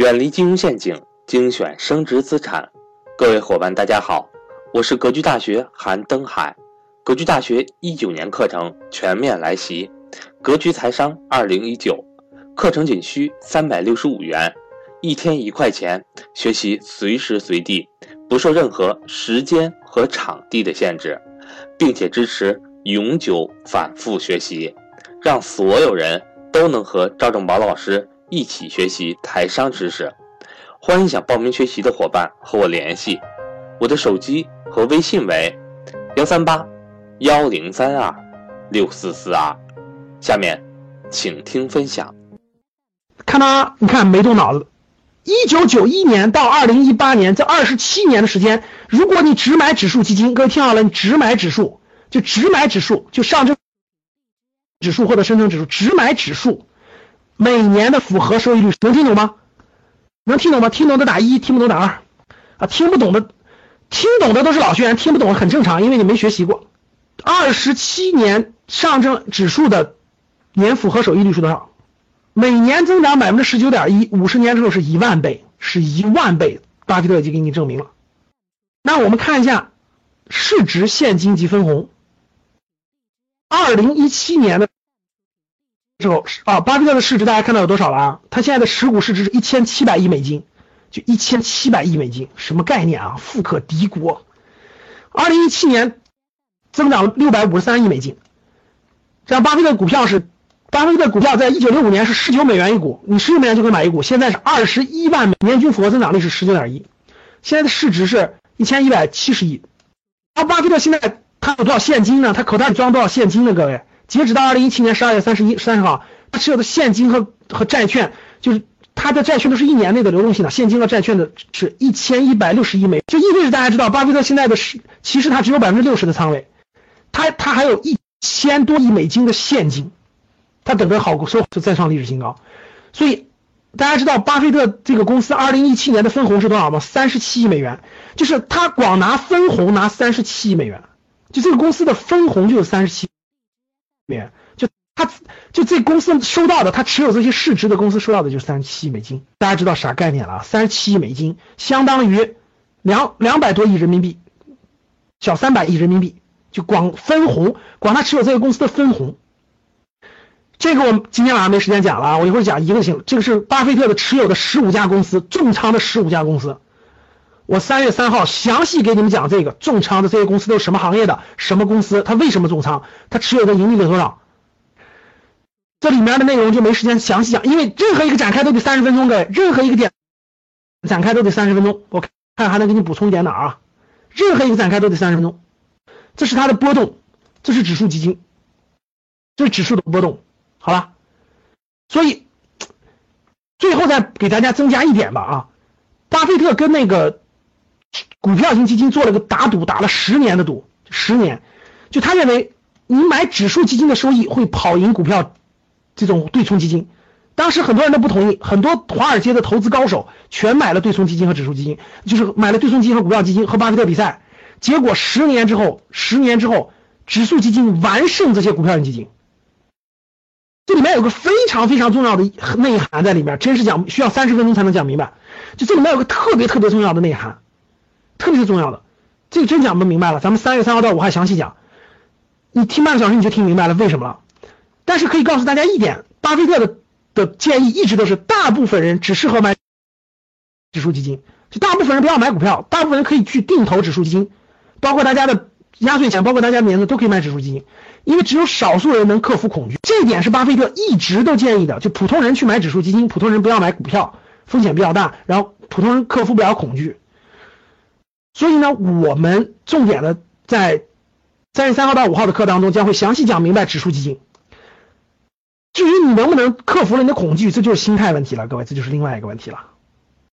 远离金融陷阱，精选升值资产。各位伙伴，大家好，我是格局大学韩登海。格局大学一九年课程全面来袭，格局财商二零一九课程仅需三百六十五元，一天一块钱，学习随时随地，不受任何时间和场地的限制，并且支持永久反复学习，让所有人都能和赵正宝老师一起学习台商知识。欢迎想报名学习的伙伴和我联系，我的手机和微信为幺三八。幺零三二六四四二，下面请听分享。看他，你看没动脑子。一九九一年到二零一八年这二十七年的时间，如果你只买指数基金，各位听好了，你只买指数，就只买指数，就上证指数或者深成指数，只买指数，每年的复合收益率能听懂吗？能听懂吗？听懂的打一，听不懂打二。啊，听不懂的，听懂的都是老学员，听不懂很正常，因为你没学习过。二十七年上证指数的年复合收益率是多少？每年增长百分之十九点一，五十年之后是一万倍，是一万倍。巴菲特已经给你证明了。那我们看一下市值、现金及分红。二零一七年的时候啊，巴菲特的市值大家看到有多少了啊？他现在的持股市值是一千七百亿美金，就一千七百亿美金，什么概念啊？富可敌国。二零一七年。增长了六百五十三亿美金，这样巴菲特股票是，巴菲特股票在一九六五年是十九美元一股，你十九美元就可以买一股，现在是二十一万美，年均复合增长率是十九点一，现在的市值是一千一百七十亿。那巴菲特现在他有多少现金呢？他口袋里装多少现金呢？各位，截止到二零一七年十二月三十一三十号，他持有的现金和和债券，就是他的债券都是一年内的流动性的，现金和债券的是一千一百六十亿美，就意味着大家知道，巴菲特现在的是其实他只有百分之六十的仓位。他他还有一千多亿美金的现金，他等着好过收就再创历史新高，所以大家知道巴菲特这个公司二零一七年的分红是多少吗？三十七亿美元，就是他光拿分红拿三十七亿美元，就这个公司的分红就有三十七元，就他就这公司收到的，他持有这些市值的公司收到的就三十七亿美金，大家知道啥概念了？三十七亿美金相当于两两百多亿人民币，小三百亿人民币。就光分红，光他持有这个公司的分红，这个我今天晚上没时间讲了啊，我一会儿讲一个就行。这个是巴菲特的持有的十五家公司，重仓的十五家公司。我三月三号详细给你们讲这个重仓的这些公司都是什么行业的，什么公司，它为什么重仓，它持有的盈利有多少？这里面的内容就没时间详细讲，因为任何一个展开都得三十分钟，各位，任何一个点展开都得三十分钟。我看还能给你补充一点哪儿啊？任何一个展开都得三十分钟。这是它的波动，这是指数基金，这是指数的波动，好了，所以最后再给大家增加一点吧啊，巴菲特跟那个股票型基金做了个打赌，打了十年的赌，十年，就他认为你买指数基金的收益会跑赢股票这种对冲基金，当时很多人都不同意，很多华尔街的投资高手全买了对冲基金和指数基金，就是买了对冲基金和股票基金和巴菲特比赛。结果十年之后，十年之后，指数基金完胜这些股票型基金。这里面有个非常非常重要的内涵在里面，真是讲需要三十分钟才能讲明白。就这里面有个特别特别重要的内涵，特别是重要的，这个真讲不明白了。咱们三月三号到五号详细讲，你听半个小时你就听明白了为什么了。但是可以告诉大家一点，巴菲特的的建议一直都是，大部分人只适合买指数基金，就大部分人不要买股票，大部分人可以去定投指数基金。包括大家的压岁钱，包括大家的名字都可以买指数基金，因为只有少数人能克服恐惧，这一点是巴菲特一直都建议的。就普通人去买指数基金，普通人不要买股票，风险比较大，然后普通人克服不了恐惧。所以呢，我们重点的在三月三号到五号的课当中将会详细讲明白指数基金。至于你能不能克服了你的恐惧，这就是心态问题了，各位，这就是另外一个问题了。